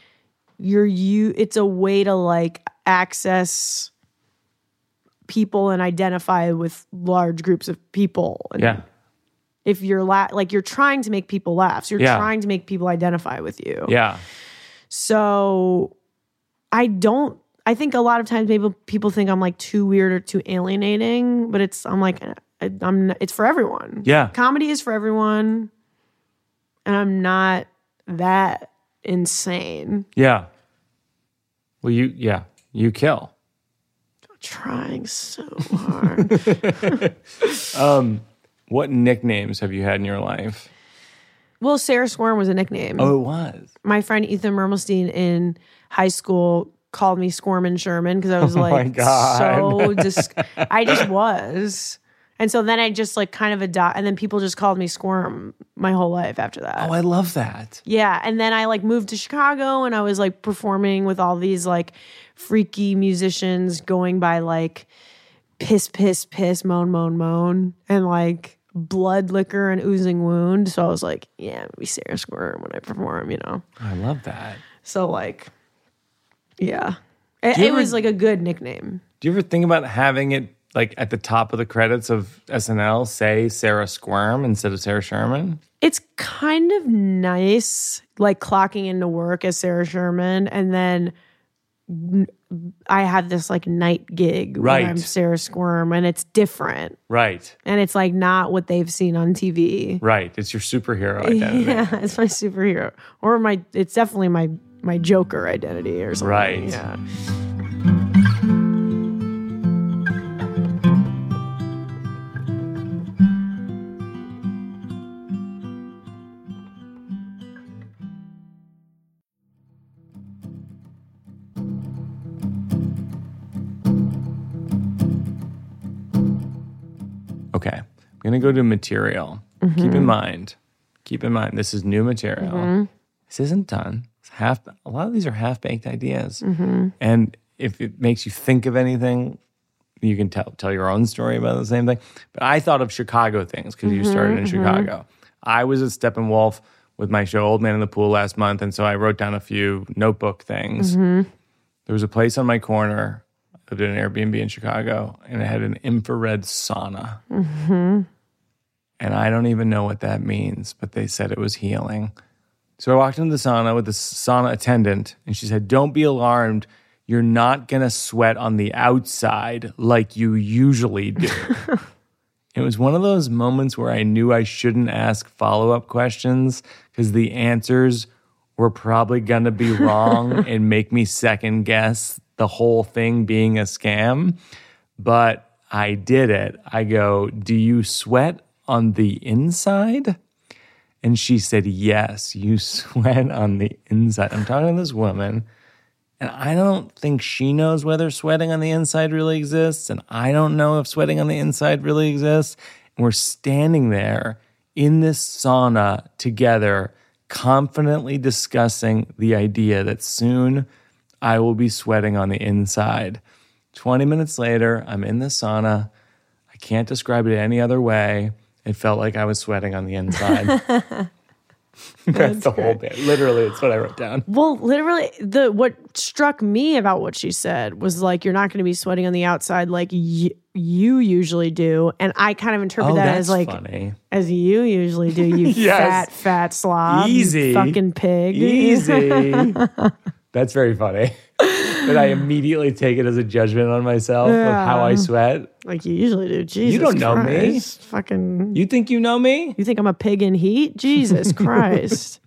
you're you it's a way to like access people and identify with large groups of people and Yeah. If you're la- like you're trying to make people laugh so you're Yeah. trying to make people identify with you Yeah. so i don't i think a lot of times maybe people think i'm like too weird or too alienating but it's i'm like I, i'm it's for everyone Yeah. comedy is for everyone and i'm not that insane Yeah. Well, you yeah, you kill. trying so hard um, What nicknames have you had in your life? well sarah squirm was a nickname Oh, it was. my friend ethan mermelstein in high school called me squirmin sherman because i was Oh my like God. so dis- i just was and so then i just like kind of adopt and then people just called me squirm my whole life after that Oh, I love that. Yeah, and then I like moved to Chicago and I was like performing with all these like freaky musicians going by like piss piss piss moan moan moan and like blood liquor and oozing wound. So I was like, yeah, I'm gonna be Sarah Squirm when I perform, you know. I love that. So like, yeah, it, it ever- was like a good nickname. Do you ever think about having it like at the top of the credits of SNL say Sarah Squirm instead of Sarah Sherman? It's kind of nice, like clocking into work as Sarah Sherman, and then I have this like night gig Right. where I'm Sarah Squirm, and it's different, Right. and it's like not what they've seen on TV. Right. It's your superhero identity. Yeah, it's my superhero, or my. It's definitely my my Joker identity or something. Right. Yeah. Going to go to material. Keep in mm-hmm. mind, keep in mind, this is new material. Mm-hmm. This isn't done. It's half, a lot of these are half baked ideas. Mm-hmm. And if it makes you think of anything, you can tell, tell your own story about the same thing. But I thought of Chicago things because you started in Chicago. I was at Steppenwolf with my show Old Man in the Pool last month, and so I wrote down a few notebook things. There was a place on my corner. I lived in an Airbnb in Chicago, and it had an infrared sauna. And I don't even know what that means, but they said it was healing. So I walked into the sauna with the sauna attendant, and she said, Don't be alarmed. You're not going to sweat on the outside like you usually do. it was one of those moments where I knew I shouldn't ask follow up questions because the answers were probably going to be wrong and make me second guess the whole thing being a scam. But I did it. I go, Do you sweat on the inside? And she said, Yes, you sweat on the inside. I'm talking to this woman, and I don't think she knows whether sweating on the inside really exists. And I don't know if sweating on the inside really exists. And we're standing there in this sauna together, confidently discussing the idea that soon I will be sweating on the inside. 20 minutes later, I'm in the sauna. I can't describe it any other way. It felt like I was sweating on the inside. That's, the whole bit. Literally, it's what I wrote down. Well, literally, the what struck me about what she said was like, you're not going to be sweating on the outside like y- you usually do, and I kind of interpret Oh, that as like funny. as you usually do, you Yes. fat fat slob, Easy. fucking pig, Easy. That's very funny. But I immediately take it as a judgment on myself of how I sweat. like you usually do. Jesus, you don't know me. Fucking. You think you know me? You think I'm a pig in heat? Jesus Christ.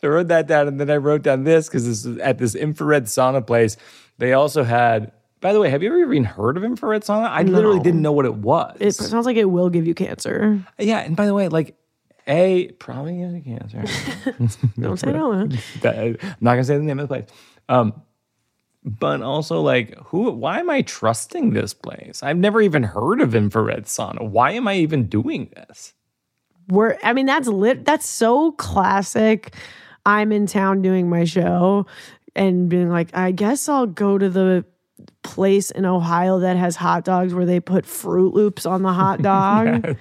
So I wrote that down, and then I wrote down this because this is at this infrared sauna place. They also had. By the way, have you ever even heard of infrared sauna? I literally didn't know what it was. It sounds like it will give you cancer. yeah, and by the way, like a probably gives you cancer. Don't say no. That- I'm not gonna say the name of the place. Um, but also like who why am I trusting this place? I've never even heard of infrared sauna. Why am I even doing this? We're, I mean, that's lit. That's so classic. I'm in town doing my show and being like, I guess I'll go to the place in Ohio that has hot dogs where they put Froot Loops on the hot dog.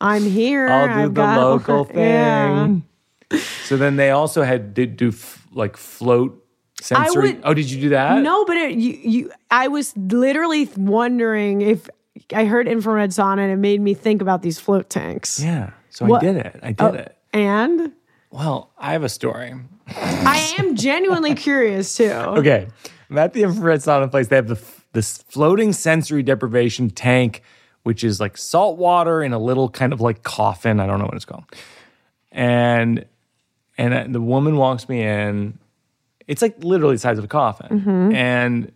I'm here. I'll do I've the got- local thing. Yeah. So then they also had did do f- like float sensory. would- oh, did you do that? No, but it, you, you, I was literally wondering if I heard infrared sauna and it made me think about these float tanks. Yeah. So What- I did it. I did Oh, it. And Well, I have a story. I am genuinely curious too. Okay. I'm at the infrared sauna place. They have the f- this floating sensory deprivation tank, which is like salt water in a little kind of like coffin. I don't know what it's called. And and uh, the woman walks me in. It's like literally the size of a coffin. Mm-hmm. And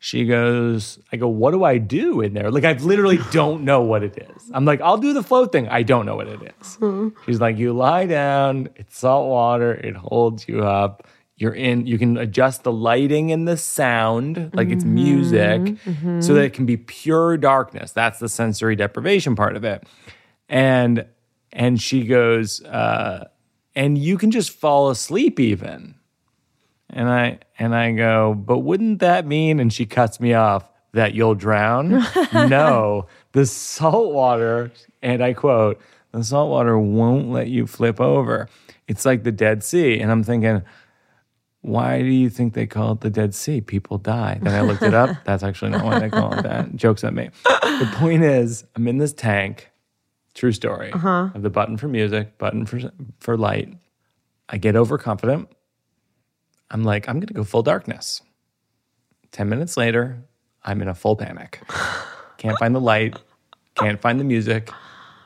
she goes, I go, what do I do in there? Like, I literally don't know what it is. I'm like, I'll do the float thing. I don't know what it is. Mm-hmm. She's like, you lie down, it's salt water, it holds you up. You're in, you can adjust the lighting and the sound, like it's mm-hmm. music, so that it can be pure darkness. That's the sensory deprivation part of it. And and she goes, uh, and you can just fall asleep even. And I and I go, but wouldn't that mean? And she cuts me off that you'll drown. no, the salt water, and I quote, the salt water won't let you flip over. It's like the Dead Sea. And I'm thinking, why do you think they call it the Dead Sea? People die. Then I looked it up. That's actually not why they call it that. Jokes at me. The point is, I'm in this tank. True story. Uh-huh. I have the button for music, button for for light. I get overconfident. I'm like, I'm going to go full darkness. 10 minutes later, I'm in a full panic. Can't find the light, can't find the music,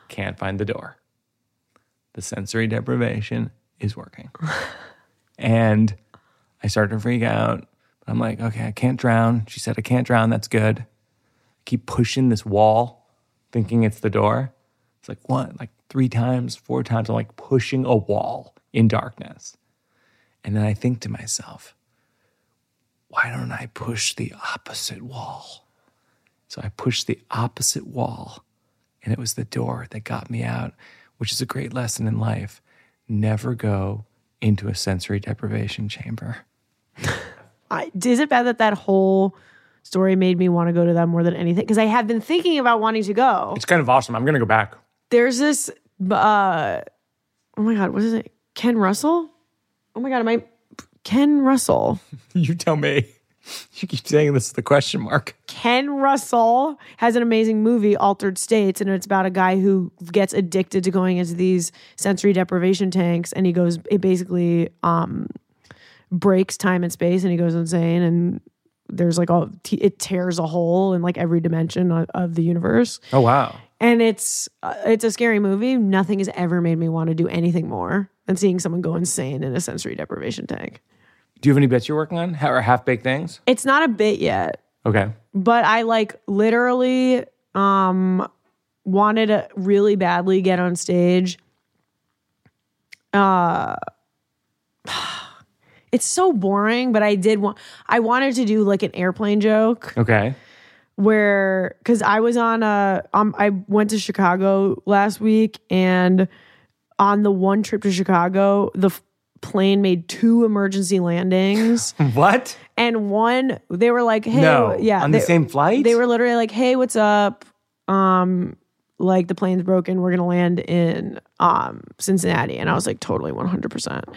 can't find the door. The sensory deprivation is working. And I start to freak out. I'm like, okay, I can't drown. She said, I can't drown. That's good. I keep pushing this wall, thinking it's the door. It's like, what? Like three times, four times. I'm like pushing a wall in darkness. And then I think to myself, why don't I push the opposite wall? So I pushed the opposite wall, and it was the door that got me out, which is a great lesson in life. Never go into a sensory deprivation chamber. I, is it bad that that whole story made me want to go to that more than anything? Because I have been thinking about wanting to go. It's kind of awesome. I'm going to go back. There's this, uh, oh my God, what is it? Ken Russell. Oh my god, am I Ken Russell? You tell me. You keep saying this is the question mark. Ken Russell has an amazing movie, Altered States, and it's about a guy who gets addicted to going into these sensory deprivation tanks, and he goes. It basically um, breaks time and space, and he goes insane, and there's like all it tears a hole in like every dimension of, of the universe, Oh wow. and it's uh, it's a scary movie. Nothing has ever made me want to do anything more than seeing someone go insane in a sensory deprivation tank. Do you have any bits you're working on? Or half baked things? It's not a bit yet. Okay. but I like literally um wanted to really badly get on stage. Uh it's so boring, but I did want I wanted to do like an airplane joke Okay. where cuz I was on a um I went to Chicago last week and on the one trip to Chicago, the f- plane made two emergency landings What? and one they were like, "Hey, No. yeah, On the same flight? they were literally like, "Hey, what's up? Um, like the plane's broken. We're gonna land in um Cincinnati." And I was like, "Totally, one hundred percent."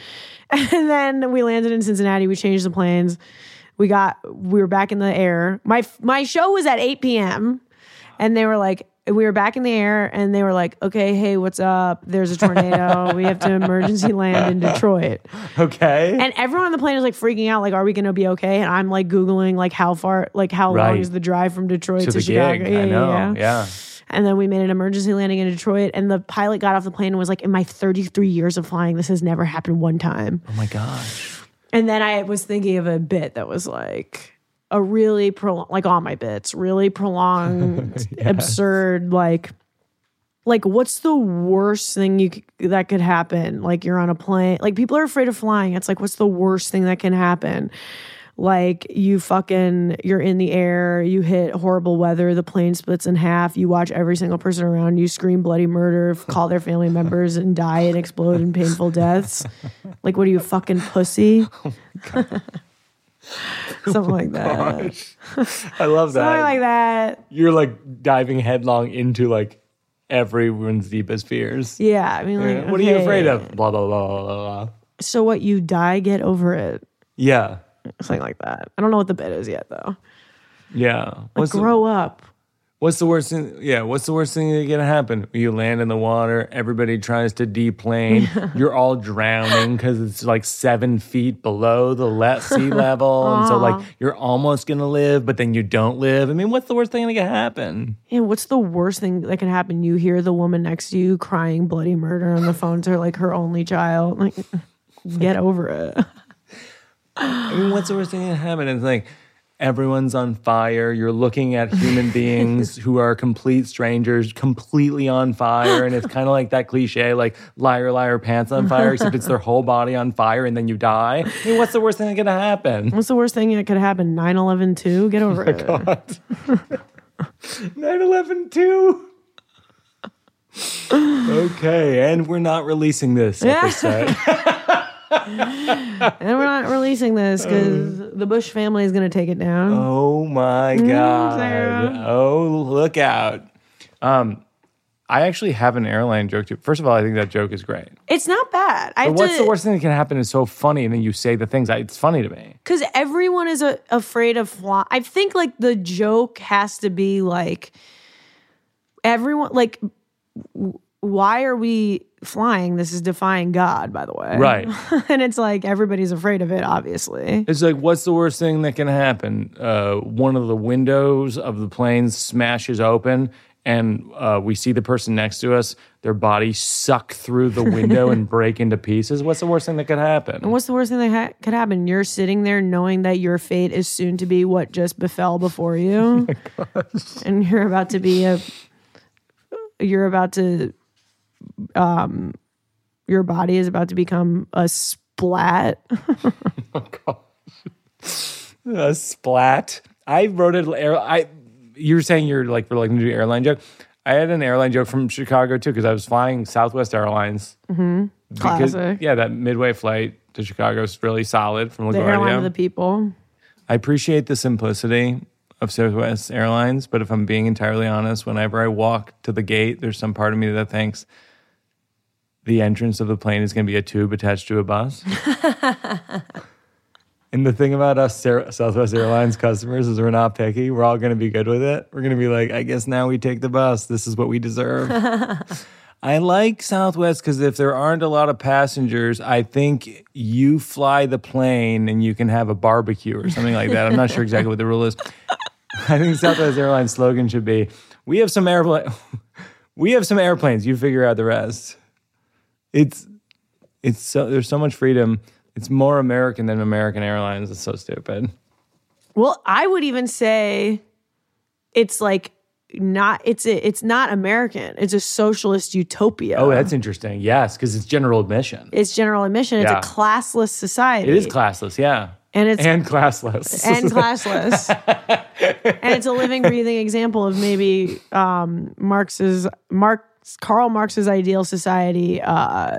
And then we landed in Cincinnati. We changed the planes. We got we were back in the air. My my show was at eight p.m. and they were like. We were back in the air and they were like, okay, hey, what's up? There's a tornado. we have to emergency land in Detroit. Okay. And everyone on the plane is like freaking out, like, are we gonna be okay? And I'm like Googling like how far like how long is the drive from Detroit to to, Chicago? gig. I know. Yeah. And then we made an emergency landing in Detroit and the pilot got off the plane and was like, In my 33 years of flying, this has never happened one time. Oh my gosh. And then I was thinking of a bit that was like a really prolonged like all my bits, really prolonged, absurd, like like what's the worst thing you that could happen? Like you're on a plane like people are afraid of flying. It's like what's the worst thing that can happen? Like you fucking you're in the air you hit horrible weather the plane splits in half you watch every single person around you scream bloody murder call their family members and die and explode in painful deaths. Like what are you fucking pussy oh something like oh that I love that. something like that You're like diving headlong into like everyone's deepest fears. yeah i mean like. What are you afraid of? Blah blah blah blah blah. so what you die get over it Yeah. something like that. I don't know what the bit is yet though. Yeah. The, Grow up. What's the worst thing? Yeah. What's the worst thing that can happen? You land in the water. Everybody tries to deplane. You're all drowning because it's like seven feet below the le- sea level, and so like you're almost gonna live, but then you don't live. I mean, what's the worst thing that can happen? Yeah, what's the worst thing that can happen? You hear the woman next to you crying bloody murder on the phone to her, like her only child. Like, get over it. I mean, what's the worst thing that can happen? It's like everyone's on fire. You're looking at human beings who are complete strangers, completely on fire. And it's kind of like that cliche, like liar, liar, pants on fire, except it's their whole body on fire and then you die. I mean, what's the worst thing that can happen? What's the worst thing that could happen? 9 11 2? Get over oh it. 9 11 2. Okay, and we're not releasing this episode. And we're not releasing this because the Bush family is going to take it down. Oh my god! Sarah. Oh, look out! Um, I actually have an airline joke too. First of all, I think that joke is great. It's not bad. I But what's to, the worst thing that can happen is so funny, and then you say the things. I, it's funny to me. because everyone is a, afraid of flying. I think like the joke has to be like everyone like w- why are we flying? This is defying God, by the way. Right. and it's like everybody's afraid of it, obviously. It's like, what's the worst thing that can happen? Uh, one of the windows of the plane smashes open, and uh, we see the person next to us, their body suck through the window and break into pieces. What's the worst thing that could happen? And what's the worst thing that ha- could happen? You're sitting there knowing that your fate is soon to be what just befell before you, and you're about to be a. You're about to, um, your body is about to become a splat. a splat. I wrote it. I you were saying you're like reluctant to do airline joke. I had an airline joke from Chicago too because I was flying Southwest Airlines. Because- Classic. yeah, that midway flight to Chicago is really solid from The airline LaGuardia. of the people. I appreciate the simplicity of Southwest Airlines, but if I'm being entirely honest, whenever I walk to the gate, there's some part of me that thinks the entrance of the plane is going to be a tube attached to a bus. and the thing about us Southwest Airlines customers is we're not picky. We're all going to be good with it. We're going to be like, I guess now we take the bus. This is what we deserve. I like Southwest because if there aren't a lot of passengers, I think you fly the plane and you can have a barbecue or something like that. I'm not sure exactly what the rule is. I think Southwest Airlines slogan should be, "We have some airplane, we have some airplanes. You figure out the rest." It's it's so there's so much freedom. It's more American than American Airlines. It's so stupid. Well, I would even say it's like not it's it's not American. It's a socialist utopia. Oh, that's interesting. Yes, because it's general admission. it's general admission. Yeah. It's a classless society. It is classless, yeah, and it's and classless. and classless. and it's a living, breathing example of maybe um, Marx's Marx Karl Marx's ideal society uh,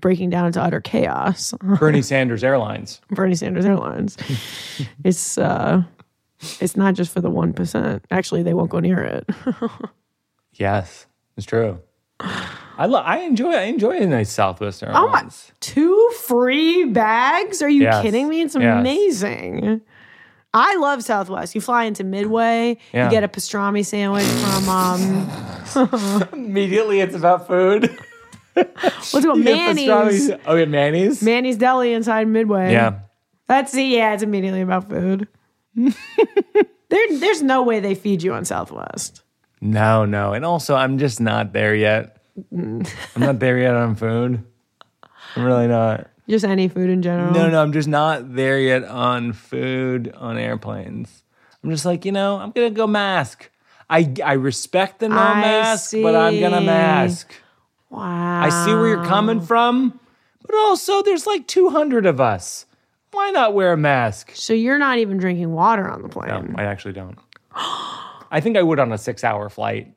breaking down into utter chaos. Bernie Sanders Airlines. Bernie Sanders Airlines. it's uh, it's not just for the one percent. Actually, they won't go near it. Yes, it's true. I lo- I enjoy I enjoy a nice Southwest Oh my! Two free bags? Are you Yes. kidding me? It's Yes. amazing. I love Southwest. You fly into Midway, Yeah. you get a pastrami sandwich from um, Immediately, it's about food. what's called? Manny's. Oh, yeah, Manny's. Manny's Deli inside Midway. yeah, That's the yeah, it's immediately about food. there, there's no way they feed you on Southwest. no, no, and also I'm just not there yet. I'm not there yet on food. I'm really not. Just any food in general. No, no, I'm just not there yet on food on airplanes. I'm just like, you know, I'm gonna go mask. I I respect the no I mask, but I'm gonna mask. Wow. I see where you're coming from, but also there's like 200 of us. Why not wear a mask? So you're not even drinking water on the plane. No. I actually don't. I think I would on a six hour flight.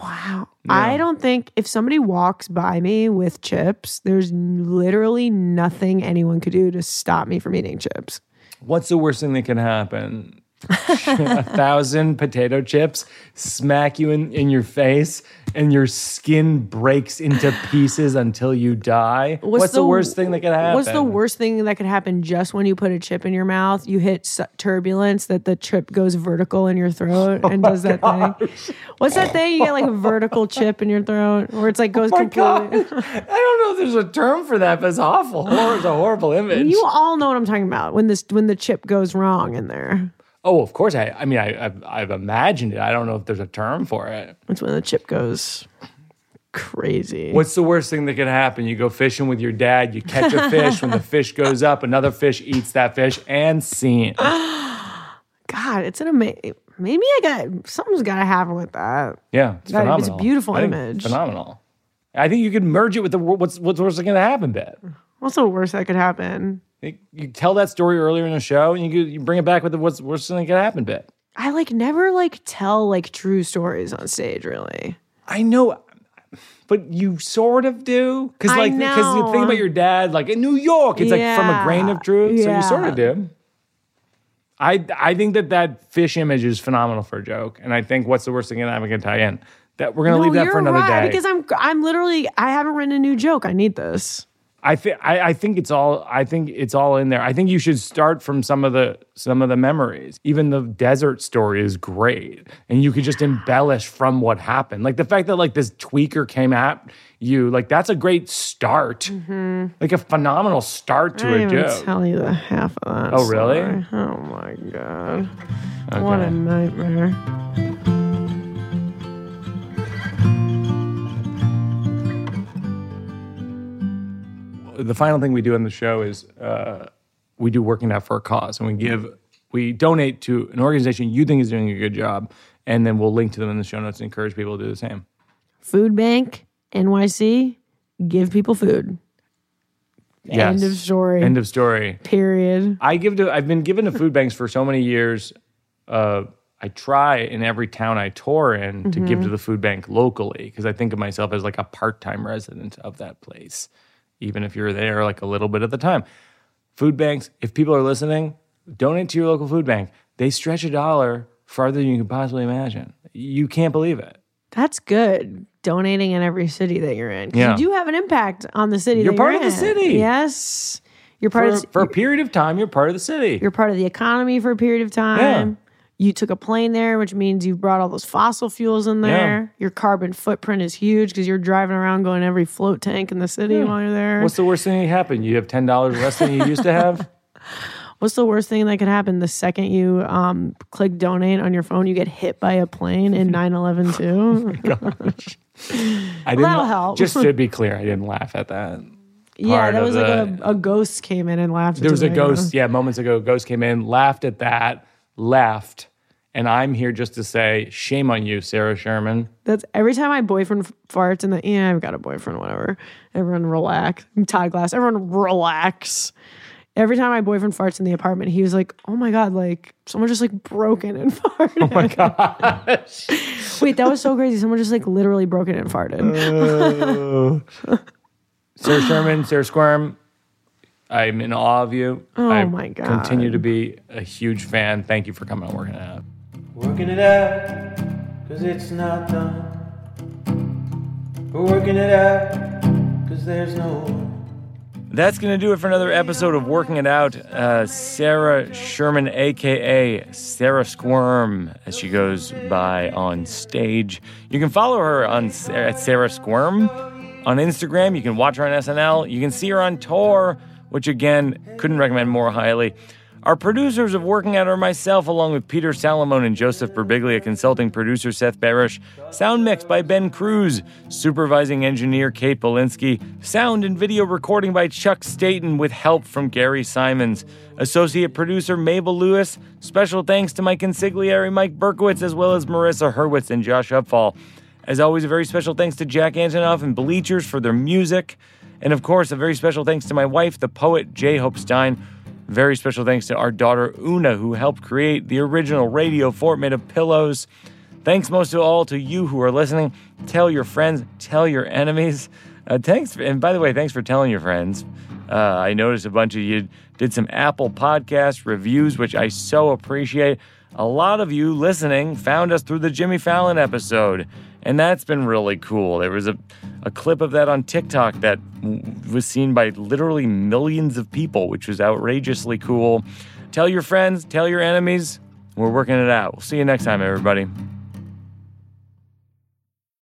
Wow. I don't think if somebody walks by me with chips, there's literally nothing anyone could do to stop me from eating chips. What's the worst thing that can happen? A thousand potato chips smack you in, in your face and your skin breaks into pieces until you die. What's, the, worst thing that could happen? What's the worst thing that could happen just when you put a chip in your mouth? You hit s- turbulence that the chip goes vertical in your throat Oh and does that thing. What's that thing? You get like a vertical chip in your throat where it's like goes Oh completely. God. I don't know if there's a term for that, but it's awful. It's a horrible image. You all know what I'm talking about when this when the chip goes wrong in there. Oh, of course. I, I mean, I, I've, I've imagined it. I don't know if there's a term for it. It's when the chip goes crazy. What's the worst thing that could happen? You go fishing with your dad, you catch a fish. when the fish goes up, another fish eats that fish and scene. God, it's an amazing. Maybe I got something's got to happen with that. Yeah, it's God, it's a beautiful I image. Phenomenal. I think you could merge it with the wor- what's what's worst going to happen bit. What's the worst that could happen? You, tell that story earlier in the show, and you you bring it back with the what's worst thing that could happen bit. I like never like tell like true stories on stage. Really, I know, but you sort of do because like because you think about your dad, like in New York, it's like from a grain of truth. So you sort of Yeah. do. I I think that that fish image is phenomenal for a joke, and I think what's the worst thing that I'm going to tie in that we're going to no, leave that for another right day. because I'm I'm literally I haven't written a new joke. I need this. I think I, I think it's all I think it's all in there. I think you should start from some of the some of the memories. Even the desert story is great, and you could just embellish from what happened. Like the fact that like this tweaker came at you, like that's a great start, like a phenomenal start to Mm-hmm. I a joke. tell you the half of that. Oh, really? story. Oh my god! What Okay. a nightmare. The final thing we do on the show is uh, we do working out for a cause, and we give we donate to an organization you think is doing a good job, and then we'll link to them in the show notes and encourage people to do the same. Food Bank NYC. Give people food. End of story. End of story. Period. I give to I've been given to food banks for so many years. Uh, I try in every town I tour in to give to the food bank locally because I think of myself as like a part-time resident of that place, even if you're there like a little bit at the time. Food banks, if people are listening, donate to your local food bank. They stretch a dollar farther than you can possibly imagine. You can't believe it. That's good. donating in every city that you're in. Yeah. You do have an impact on the city. You're part you're of the in. city. Yes. You're part For, of for a period of time, you're part of the city. you're part of the economy for a period of time. You took a plane there, which means you brought all those fossil fuels in there. Your carbon footprint is huge because you're driving around going every float tank in the city while you're there. What's the worst thing that happened? You have ten dollars less than you used to have. What's the worst thing that could happen the second you um, click donate on your phone? You get hit by a plane in 9 11 too. I didn't. That'll help. Just to be clear, I didn't laugh at that. yeah, that was like a, a ghost came in and laughed. at There was a the ghost. Yeah, moments ago, a ghost came in, laughed at that, left, and I'm here just to say, shame on you, Sarah Sherman. That's every time my boyfriend farts in the yeah, I've got a boyfriend, whatever. Everyone relax. I'm Todd Glass. Everyone relax. Every time my boyfriend farts in the apartment, he was like, "Oh my god, like someone just like broken and farted." Oh my gosh! Wait, that was so crazy. Someone just like literally broken and farted. Oh. Sarah Sherman, Sarah Squirm. I'm in awe of you. Oh I my God. Continue to be a huge fan. Thank you for coming and working out. Working it out, cause it's not done. We're working it out, cause there's no. That's going to do it for another episode of Working It Out. Uh, Sarah Sherman, aka Sarah Squirm, as she goes by on stage. You can follow her on at Sarah Squirm on Instagram. You can watch her on SNL. You can see her on tour, which again, couldn't recommend more highly. Our producers of Working Out are myself, along with Peter Salamone and Joseph Birbiglia, consulting producer Seth Barish, sound mix by Ben Cruz, supervising engineer Kate Polinsky, sound and video recording by Chuck Staten with help from Gary Simons, associate producer Mabel Lewis, special thanks to my consigliere Mike Berkowitz, as well as Marissa Hurwitz and Josh Upfall. As always, a very special thanks to Jack Antonoff and Bleachers for their music. And of course, a very special thanks to my wife, the poet J. Hope Stein. Very special thanks to our daughter Oona, who helped create the original radio fort made of pillows. Thanks most of all to you who are listening. Tell your friends, tell your enemies. Uh, thanks, and by the way, thanks for telling your friends. Uh, I noticed a bunch of you did some Apple podcast reviews, which I so appreciate. A lot of you listening found us through the Jimmy Fallon episode, and that's been really cool. There was a, a clip of that on TikTok that was seen by literally millions of people, which was outrageously cool. Tell your friends, tell your enemies. We're working it out. We'll see you next time, everybody.